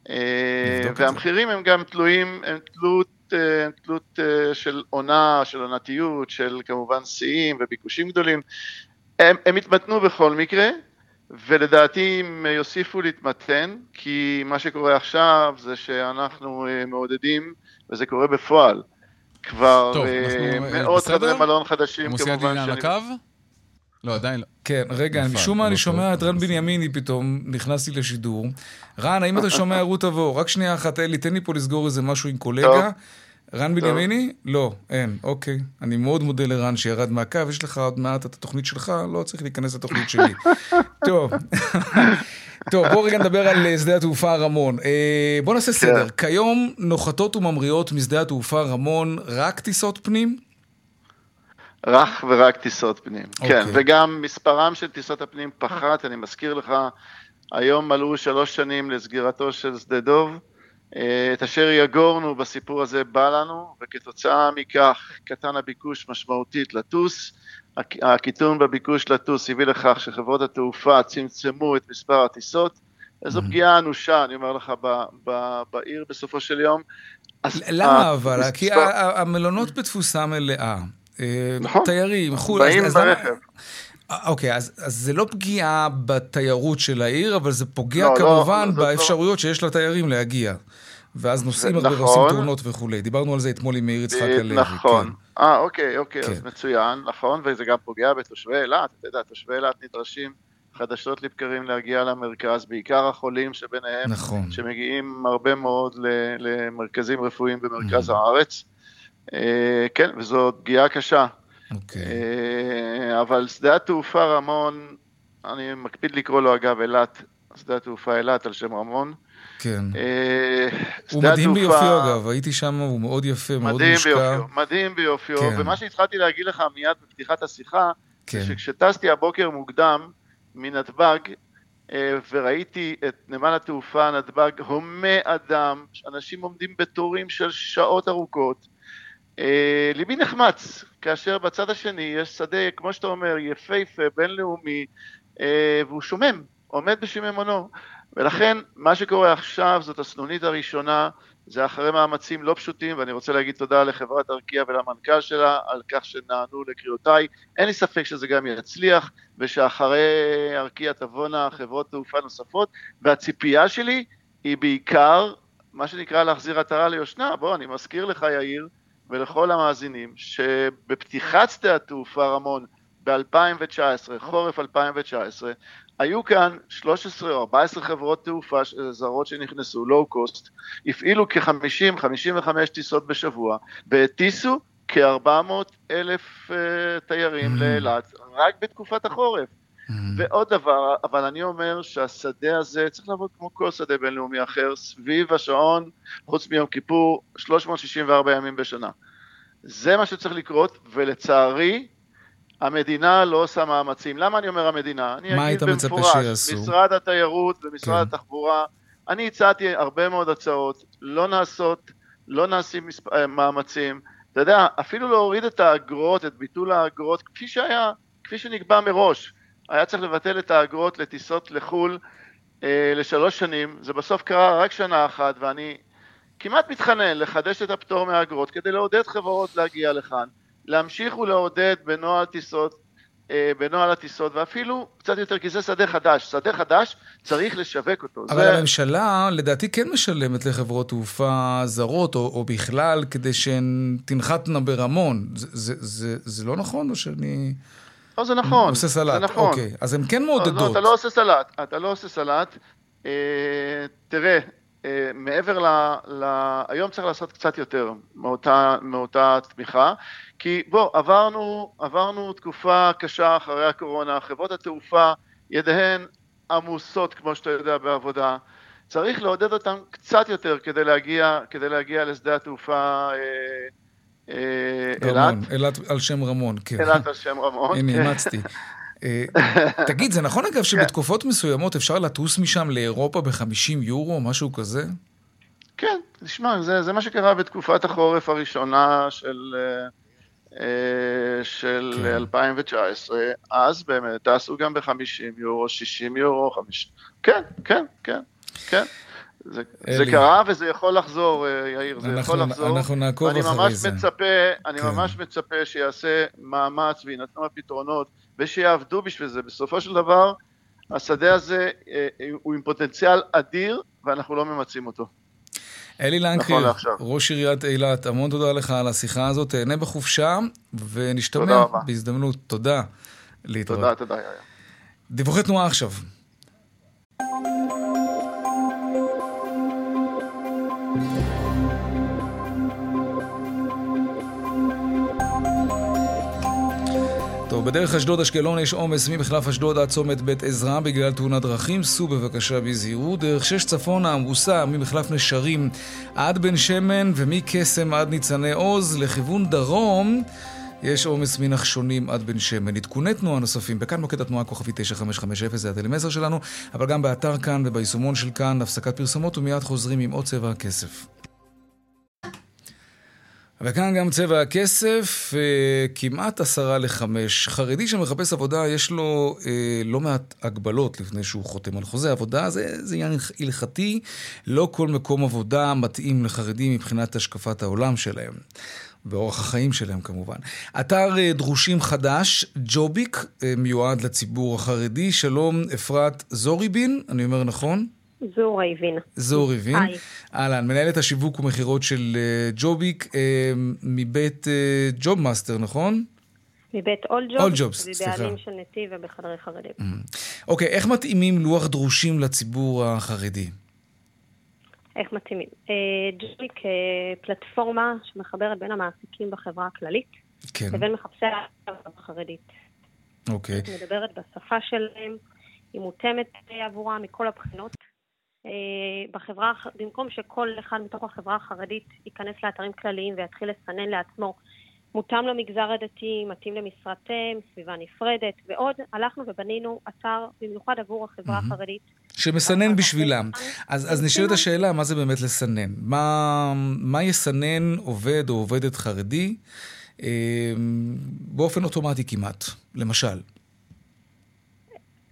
אה, והמחירים הם גם תלויים, הם תלות, אה, תלות של עונה, של עונתיות, של כמובן שיאים וביקושים גדולים. הם, הם התמתנו בכל מקרה. ולדעתי הם יוסיפו להתמתן, כי מה שקורה עכשיו זה שאנחנו אה, מעודדים, וזה קורה בפועל. כבר טוב, אה, מאות חדרי מלון חדשים, כמובן. מוסי עדיין על הקו? לא, עדיין לא. כן, רגע, משום מה אני שומע את רן בנימיני פתאום, נכנסתי לשידור. רן, האם אתה שומע רות תבוא? רק שנייה אחת, אלי, תן לי פה לסגור איזה משהו עם קולגה. רן בנימיני? לא, אין, אוקיי. אני מאוד מודה לרן שירד מהקו, יש לך עוד מעט את התוכנית שלך, לא צריך להיכנס לתוכנית שלי. טוב. טוב, בואו רגע נדבר על אה, שדה התעופה רמון. אה, בואו נעשה סדר. כן. כיום נוחתות וממריאות משדה התעופה רמון רק טיסות פנים? רק ורק טיסות פנים, כן. אוקיי. וגם מספרם של טיסות הפנים פחת, אני מזכיר לך, היום מלאו שלוש שנים לסגירתו של שדה דוב. אה, את אשר יגורנו בסיפור הזה בא לנו, וכתוצאה מכך קטן הביקוש משמעותית לטוס. הקיטון בביקוש לטוס הביא לכך שחברות התעופה צמצמו את מספר הטיסות. איזו mm-hmm. פגיעה אנושה, אני אומר לך, ב, ב, בעיר בסופו של יום. למה אבל? כי המלונות בתפוסה מלאה. אה, נכון. תיירים, חו"ל. באים ברכב. אוקיי, אז, אז זה לא פגיעה בתיירות של העיר, אבל זה פוגע לא, לא, כמובן לא- באפשרויות שיש לתיירים להגיע. ואז נוסעים הרבה נכון. ועושים תאונות וכולי. דיברנו על זה אתמול עם מאיר יצחק הלוי. נכון. כן. אה, אוקיי, אוקיי, כן. אז מצוין, נכון, וזה גם פוגע בתושבי אילת, אתה יודע, תושבי אילת נדרשים חדשות לבקרים להגיע למרכז, בעיקר החולים שביניהם, נכון. שמגיעים הרבה מאוד למרכזים רפואיים במרכז Mhm. הארץ. אה, כן, וזו פגיעה קשה. אוקיי. אה, אבל שדה התעופה רמון, אני מקפיד לקרוא לו אגב אילת, שדה התעופה אילת על שם רמון. כן. אה, הוא מדהים ביופיו אגב, הייתי שם, הוא מאוד יפה, מאוד מושקע. ביופיו, מדהים ביופיו, כן. ומה שהתחלתי להגיד לך מיד בפתיחת השיחה, כן. זה שכשטסתי הבוקר מוקדם מנתב"ג, אה, וראיתי את נמל התעופה נתב"ג הומה אדם, אנשים עומדים בתורים של שעות ארוכות, אה, ליבי נחמץ, כאשר בצד השני יש שדה, כמו שאתה אומר, יפהפה, בינלאומי, והוא שומם, עומד בשיממונו. ולכן, מה שקורה עכשיו זאת הסנונית הראשונה, זה אחרי מאמצים לא פשוטים, ואני רוצה להגיד תודה לחברת ארקיע ולמנכ"ל שלה על כך שנענו לקריאותיי. אין לי ספק שזה גם יצליח, ושאחרי ארקיע תבואנה חברות תעופה נוספות, והציפייה שלי היא בעיקר, מה שנקרא להחזיר עטרה ליושנה. בוא, אני מזכיר לך, יאיר, ולכל המאזינים, שבפתיחת שדה התעופה רמון ב-2019, חורף 2019, היו כאן 13 או 14 חברות תעופה זרות שנכנסו, לואו קוסט, הפעילו כ-50-55 טיסות בשבוע, והטיסו כ-400 אלף uh, תיירים Mm. לאילת, רק בתקופת החורף. Mhm. ועוד דבר, אבל אני אומר שהשדה הזה צריך לעבוד כמו כל שדה בינלאומי אחר, סביב השעון, חוץ מיום כיפור, 364 ימים בשנה. זה מה שצריך לקרות, ולצערי, המדינה לא עושה מאמצים. למה אני אומר המדינה? אני מה אגיד היית מצפה במפורש, שיעשו? משרד התיירות ומשרד כן. התחבורה, אני הצעתי הרבה מאוד הצעות, לא נעשות, לא נעשים מספ... אה, מאמצים. אתה יודע, אפילו להוריד את האגרות, את ביטול האגרות, כפי שהיה, כפי שנקבע מראש. היה צריך לבטל את האגרות לטיסות לחו"ל אה, לשלוש שנים, זה בסוף קרה רק שנה אחת, ואני כמעט מתחנן לחדש את הפטור מהאגרות כדי לעודד חברות להגיע לכאן, להמשיך ולעודד בנוהל טיסות, אה, בנוהל הטיסות, ואפילו קצת יותר, כי זה שדה חדש. שדה חדש, צריך לשווק אותו. אבל זה... הממשלה לדעתי כן משלמת לחברות תעופה זרות, או, או בכלל, כדי שהן תנחתנה ברמון. זה, זה, זה, זה לא נכון, או שאני לא, זה נכון. עושה סלט? זה נכון. אוקיי, אז הן כן לא, מעודדות. לא, אתה לא עושה סלט, אתה לא עושה סלט. אה, תראה, אה, מעבר ל, ל... היום צריך לעשות קצת יותר מאותה, מאותה תמיכה, כי בוא, עברנו, עברנו תקופה קשה אחרי הקורונה, חברות התעופה, ידיהן עמוסות, כמו שאתה יודע, בעבודה. צריך לעודד אותם קצת יותר כדי להגיע, כדי להגיע לשדה התעופה אה, אה, אילת. רמון, אילת על שם רמון, כן. אילת על שם רמון. הנה, כן. אימצתי. אה, תגיד, זה נכון אגב שבתקופות מסוימות אפשר לטוס משם לאירופה ב-50 יורו, משהו כזה? כן, תשמע, זה, זה מה שקרה בתקופת החורף הראשונה של, אה, אה, של כן. 2019. אז באמת טסו גם ב-50 יורו, 60 יורו, 50... כן, כן, כן, כן. זה, זה. קרה וזה יכול לחזור, אה, יאיר, זה אנחנו- יכול לחזור. אנחנו נעקוב אחרי ממש זה. מצפה, אני כן. ממש מצפה שיעשה מאמץ ויינתנו הפתרונות ושיעבדו בשביל זה. בסופו של דבר, השדה הזה אה, הוא עם פוטנציאל אדיר ואנחנו לא ממצים אותו. אלי נכון לנקרי, לעכשיו. ראש עיריית אילת, המון תודה לך על השיחה הזאת. תהנה בחופשה, ונשתמע. בהזדמנות. תודה. להתראות. תודה, תודה, יאיר. דיווחי תנועה עכשיו. טוב, בדרך אשדוד אשקלון יש עומס ממחלף אשדוד עד צומת בית עזרא בגלל תאונת דרכים. סעו בבקשה בזהירות. דרך שש צפונה עמוסה ממחלף נשרים עד בן שמן ומקסם עד ניצני עוז לכיוון דרום. יש עומס מנחשונים עד בן שמן. עדכוני תנועה נוספים, בכאן מוקד התנועה כוכבי 9550, זה הטלמסר שלנו, אבל גם באתר כאן וביישומון של כאן, הפסקת פרסומות, ומיד חוזרים עם עוד צבע הכסף. וכאן גם צבע הכסף, אה, כמעט עשרה לחמש. חרדי שמחפש עבודה, יש לו אה, לא מעט הגבלות לפני שהוא חותם על חוזה עבודה. זה, זה עניין הלכתי, לא כל מקום עבודה מתאים לחרדים מבחינת השקפת העולם שלהם. ואורח החיים שלהם כמובן. אתר אה, דרושים חדש, ג'וביק, אה, מיועד לציבור החרדי. שלום, אפרת זוריבין, אני אומר נכון? זור ריבין. זור ריבין. אהלן, מנהלת השיווק ומכירות של ג'וביק מבית JobMaster, נכון? מבית AllJobs, AllJobs, סליחה. בבעלים של נתיב ובחדרי חרדים. אוקיי, איך מתאימים לוח דרושים לציבור החרדי? איך מתאימים? ג'ולי כפלטפורמה שמחברת בין המעסיקים בחברה הכללית כן. לבין מחפשי החרדית. אוקיי. היא מדברת בשפה שלהם, היא מותאמת עבורה מכל הבחינות. אה, בחברה, במקום שכל אחד מתוך החברה החרדית ייכנס לאתרים כלליים ויתחיל לסנן לעצמו מותאם למגזר הדתי, מתאים למשרתם, סביבה נפרדת ועוד, הלכנו ובנינו אתר במיוחד עבור החברה mm-hmm. החרדית. שמסנן בשבילם. אז, אז נשאלת השאלה, מה זה באמת לסנן? מה, מה יסנן עובד או עובדת חרדי אה, באופן אוטומטי כמעט, למשל?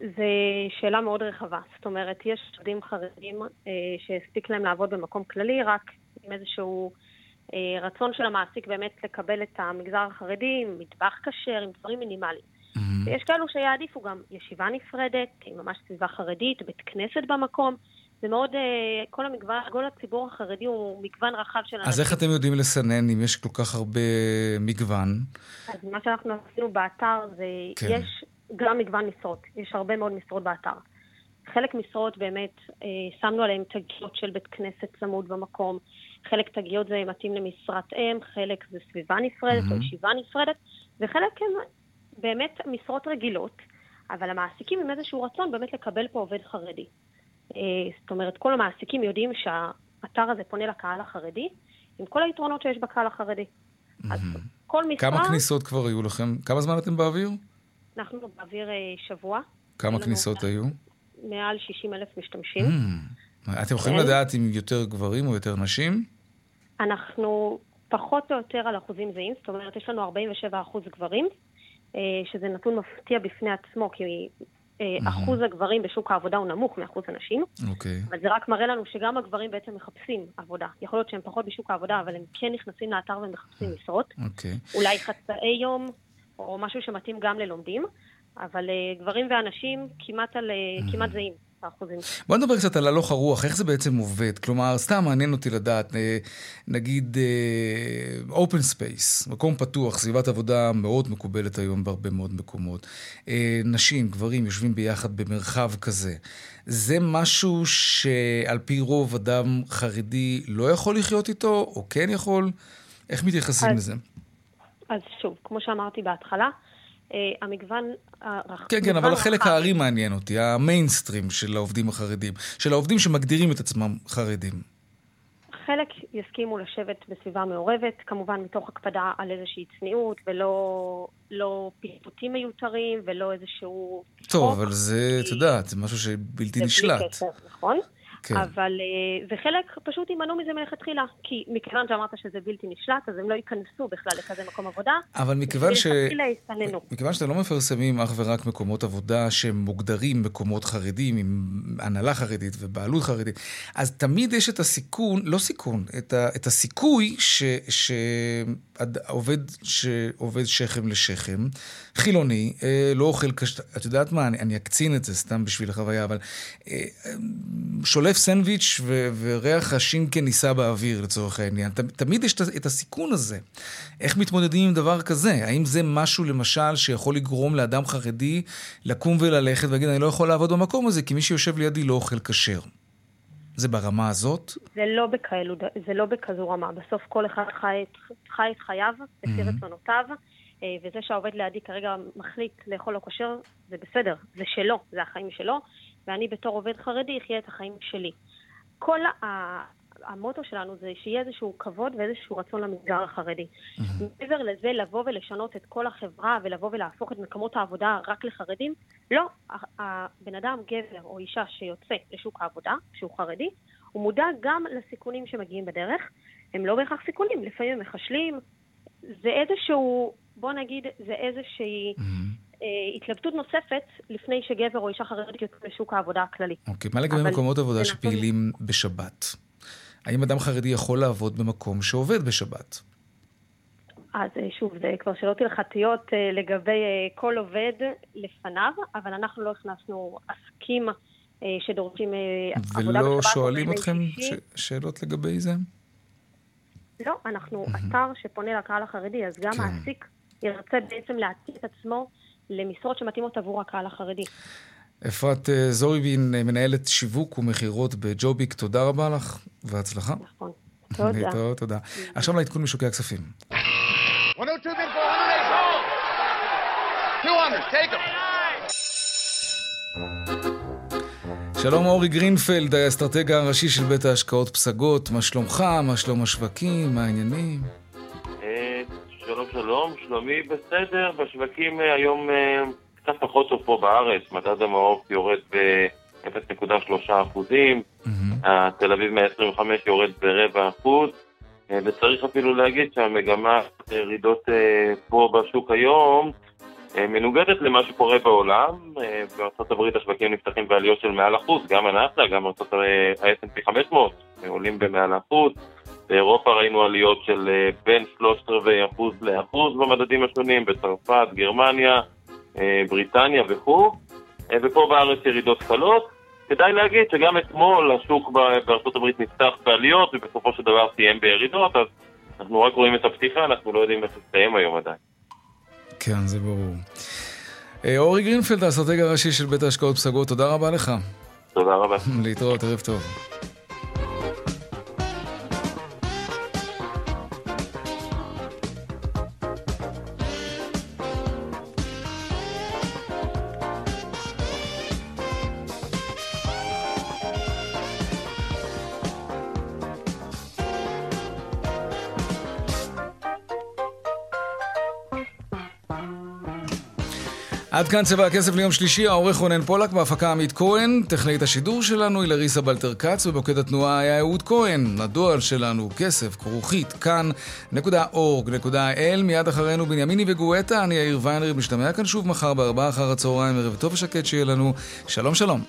זו שאלה מאוד רחבה. זאת אומרת, יש עובדים חרדים אה, שהספיק להם לעבוד במקום כללי, רק עם איזשהו... אה, רצון של המעסיק באמת לקבל את המגזר החרדי עם מטבח כשר, עם דברים מינימליים. Mm-hmm. ויש כאלו שיעדיפו גם ישיבה נפרדת, ממש סביבה חרדית, בית כנסת במקום. זה מאוד, אה, כל המגוון, כל הציבור החרדי הוא מגוון רחב של אנשים. אז איך אתם יודעים לסנן אם יש כל כך הרבה מגוון? אז מה שאנחנו עשינו באתר זה, כן. יש גם מגוון משרות, יש הרבה מאוד משרות באתר. חלק משרות באמת, אה, שמנו עליהן תגיות של בית כנסת צמוד במקום. חלק תגיות זה מתאים למשרת אם, חלק זה סביבה נפרדת mm-hmm. או ישיבה נפרדת, וחלק הם באמת משרות רגילות, אבל המעסיקים עם איזשהו רצון באמת לקבל פה עובד חרדי. אה, זאת אומרת, כל המעסיקים יודעים שהאתר הזה פונה לקהל החרדי, עם כל היתרונות שיש בקהל החרדי. Mm-hmm. אז כל משרה... כמה כניסות כבר היו לכם? כמה זמן אתם באוויר? אנחנו באוויר אה, שבוע. כמה כניסות היו? מעל 60 אלף משתמשים. Mm. אתם יכולים כן. לדעת אם יותר גברים או יותר נשים? אנחנו פחות או יותר על אחוזים זהים, זאת אומרת, יש לנו 47 אחוז גברים, אה, שזה נתון מפתיע בפני עצמו, כי אה, אחוז הגברים בשוק העבודה הוא נמוך מאחוז הנשים. אוקיי. אבל זה רק מראה לנו שגם הגברים בעצם מחפשים עבודה. יכול להיות שהם פחות בשוק העבודה, אבל הם כן נכנסים לאתר ומחפשים משרות. אוקיי. אולי חצאי יום, או משהו שמתאים גם ללומדים, אבל אה, גברים ואנשים כמעט, על, כמעט זהים. האחוזים. בוא נדבר קצת על הלוך הרוח, איך זה בעצם עובד? כלומר, סתם מעניין אותי לדעת, אה, נגיד open space, מקום פתוח, סביבת עבודה מאוד מקובלת היום בהרבה מאוד מקומות. נשים, גברים, יושבים ביחד במרחב כזה. זה משהו שעל פי רוב אדם חרדי לא יכול לחיות איתו, או כן יכול? איך מתייחסים אז, לזה? אז שוב, כמו שאמרתי בהתחלה, אה, המגוון הרחב. כן, כן, אבל החלק הארי מעניין אותי, המיינסטרים של העובדים החרדים, של העובדים שמגדירים את עצמם חרדים. חלק יסכימו לשבת בסביבה מעורבת, כמובן מתוך הקפדה על איזושהי צניעות ולא לא פטפוטים מיותרים ולא איזשהו... טוב, אבל זה, את יודעת, זה משהו שבלתי נשלט. זה בלי קשר, נכון? כן. אבל, אה, וחלק פשוט יימנעו מזה מלכתחילה, כי מכיוון שאמרת שזה בלתי נשלט, אז הם לא ייכנסו בכלל לכזה מקום עבודה. אבל מכיוון ש... מכיוון שאתם לא מפרסמים אך ורק מקומות עבודה שהם מוגדרים מקומות חרדים, עם הנהלה חרדית ובעלות חרדית, אז תמיד יש את הסיכון, לא סיכון, את, ה, את הסיכוי ש... ש... עובד שעובד שכם לשכם, חילוני, אה, לא אוכל קש... את יודעת מה, אני, אני אקצין את זה סתם בשביל החוויה, אבל אה, שולף סנדוויץ' ו, וריח השינקן נישא באוויר לצורך העניין. ת, תמיד יש את הסיכון הזה. איך מתמודדים עם דבר כזה? האם זה משהו למשל שיכול לגרום לאדם חרדי לקום וללכת ולהגיד, אני לא יכול לעבוד במקום הזה כי מי שיושב לידי לא אוכל כשר? זה ברמה הזאת? זה לא, בכאלו, זה לא בכזו רמה. בסוף כל אחד חי, חי את חייו, לפי mm-hmm. רצונותיו, וזה שהעובד לידי כרגע מחליט לאכול לא כשר, זה בסדר, זה שלו, זה החיים שלו, ואני בתור עובד חרדי אחיה את החיים שלי. כל המוטו שלנו זה שיהיה איזשהו כבוד ואיזשהו רצון למגזר החרדי. מעבר לזה, לבוא ולשנות את כל החברה ולבוא ולהפוך את מקומות העבודה רק לחרדים, לא. הבן אדם, גבר או אישה שיוצא לשוק העבודה, שהוא חרדי, הוא מודע גם לסיכונים שמגיעים בדרך. הם לא בהכרח סיכונים, לפעמים הם מחשלים. זה איזשהו, בוא נגיד, זה איזושהי... Mm-hmm. התלבטות נוספת לפני שגבר או אישה חרדית יוצאים לשוק העבודה הכללי. אוקיי, מה לגבי מקומות עבודה שפעילים בשבת? האם אדם חרדי יכול לעבוד במקום שעובד בשבת? אז אה, שוב, זה כבר שאלות הלכתיות אה, לגבי אה, כל עובד לפניו, אבל אנחנו לא הכנסנו עסקים שדורשים עבודה בשבת. ולא שואלים אתכם ש... שאלות לגבי זה? לא, אנחנו אתר שפונה לקהל החרדי, אז גם כן. מעסיק ירצה בעצם להתאים את עצמו למשרות שמתאימות עבור הקהל החרדי. אפרת זוריבין, מנהלת שיווק ומכירות בג'וביק, תודה רבה לך והצלחה. נכון. תודה. להתראות, תודה. עכשיו לעדכון משוקי הכספים. 102 bid for 100, 200, take them. שלום אורי גרינפלד, האסטרטג הראשי של בית ההשקעות פסגות, מה שלומך? מה שלום השווקים? מה העניינים? אה, שלום שלום, שלומי בסדר, בשווקים אה, היום אה, קצת פחות טוב פה בארץ, מדד המעוף יורד ב-0.3 אחוזים, תל אביב 125 יורד ברבע אחוז, אה, וצריך אפילו להגיד שהמגמה ירידות אה, פה בשוק היום אה, מנוגדת למה שקורה בעולם. בארה"ב השווקים נפתחים בעליות של מעל אחוז, גם הנאס"א, גם ה-S&P 500 עולים במעל אחוז. באירופה ראינו עליות של בין שלושת רבעי אחוז לאחוז במדדים השונים, בצרפת, גרמניה, בריטניה וכו', ופה בארץ ירידות קלות. כדאי להגיד שגם אתמול השוק בארצות הברית נפתח בעליות ובסופו של דבר סיים בירידות, אז אנחנו רק רואים את הפתיחה, אנחנו לא יודעים איך יסתיים היום עדיין. כן, זה ברור. אה, אורי גרינפלד, האסטרטג הראשי של בית ההשקעות פסגות, תודה רבה לך. תודה רבה. להתראות, ערב טוב. עד כאן צבע הכסף ליום שלישי, העורך רונן פולק בהפקה עמית כהן, טכנאית השידור שלנו היא לריסה בלטר כץ, ובמוקד התנועה היה אהוד כהן. הדואל שלנו כסף, כרוכית, כאן.org.il, מיד אחרינו בנימיני וגואטה, אני יאיר ויינרי, משתמע כאן שוב מחר בארבעה אחר הצהריים, ערב טוב ושקט שיהיה לנו. שלום שלום.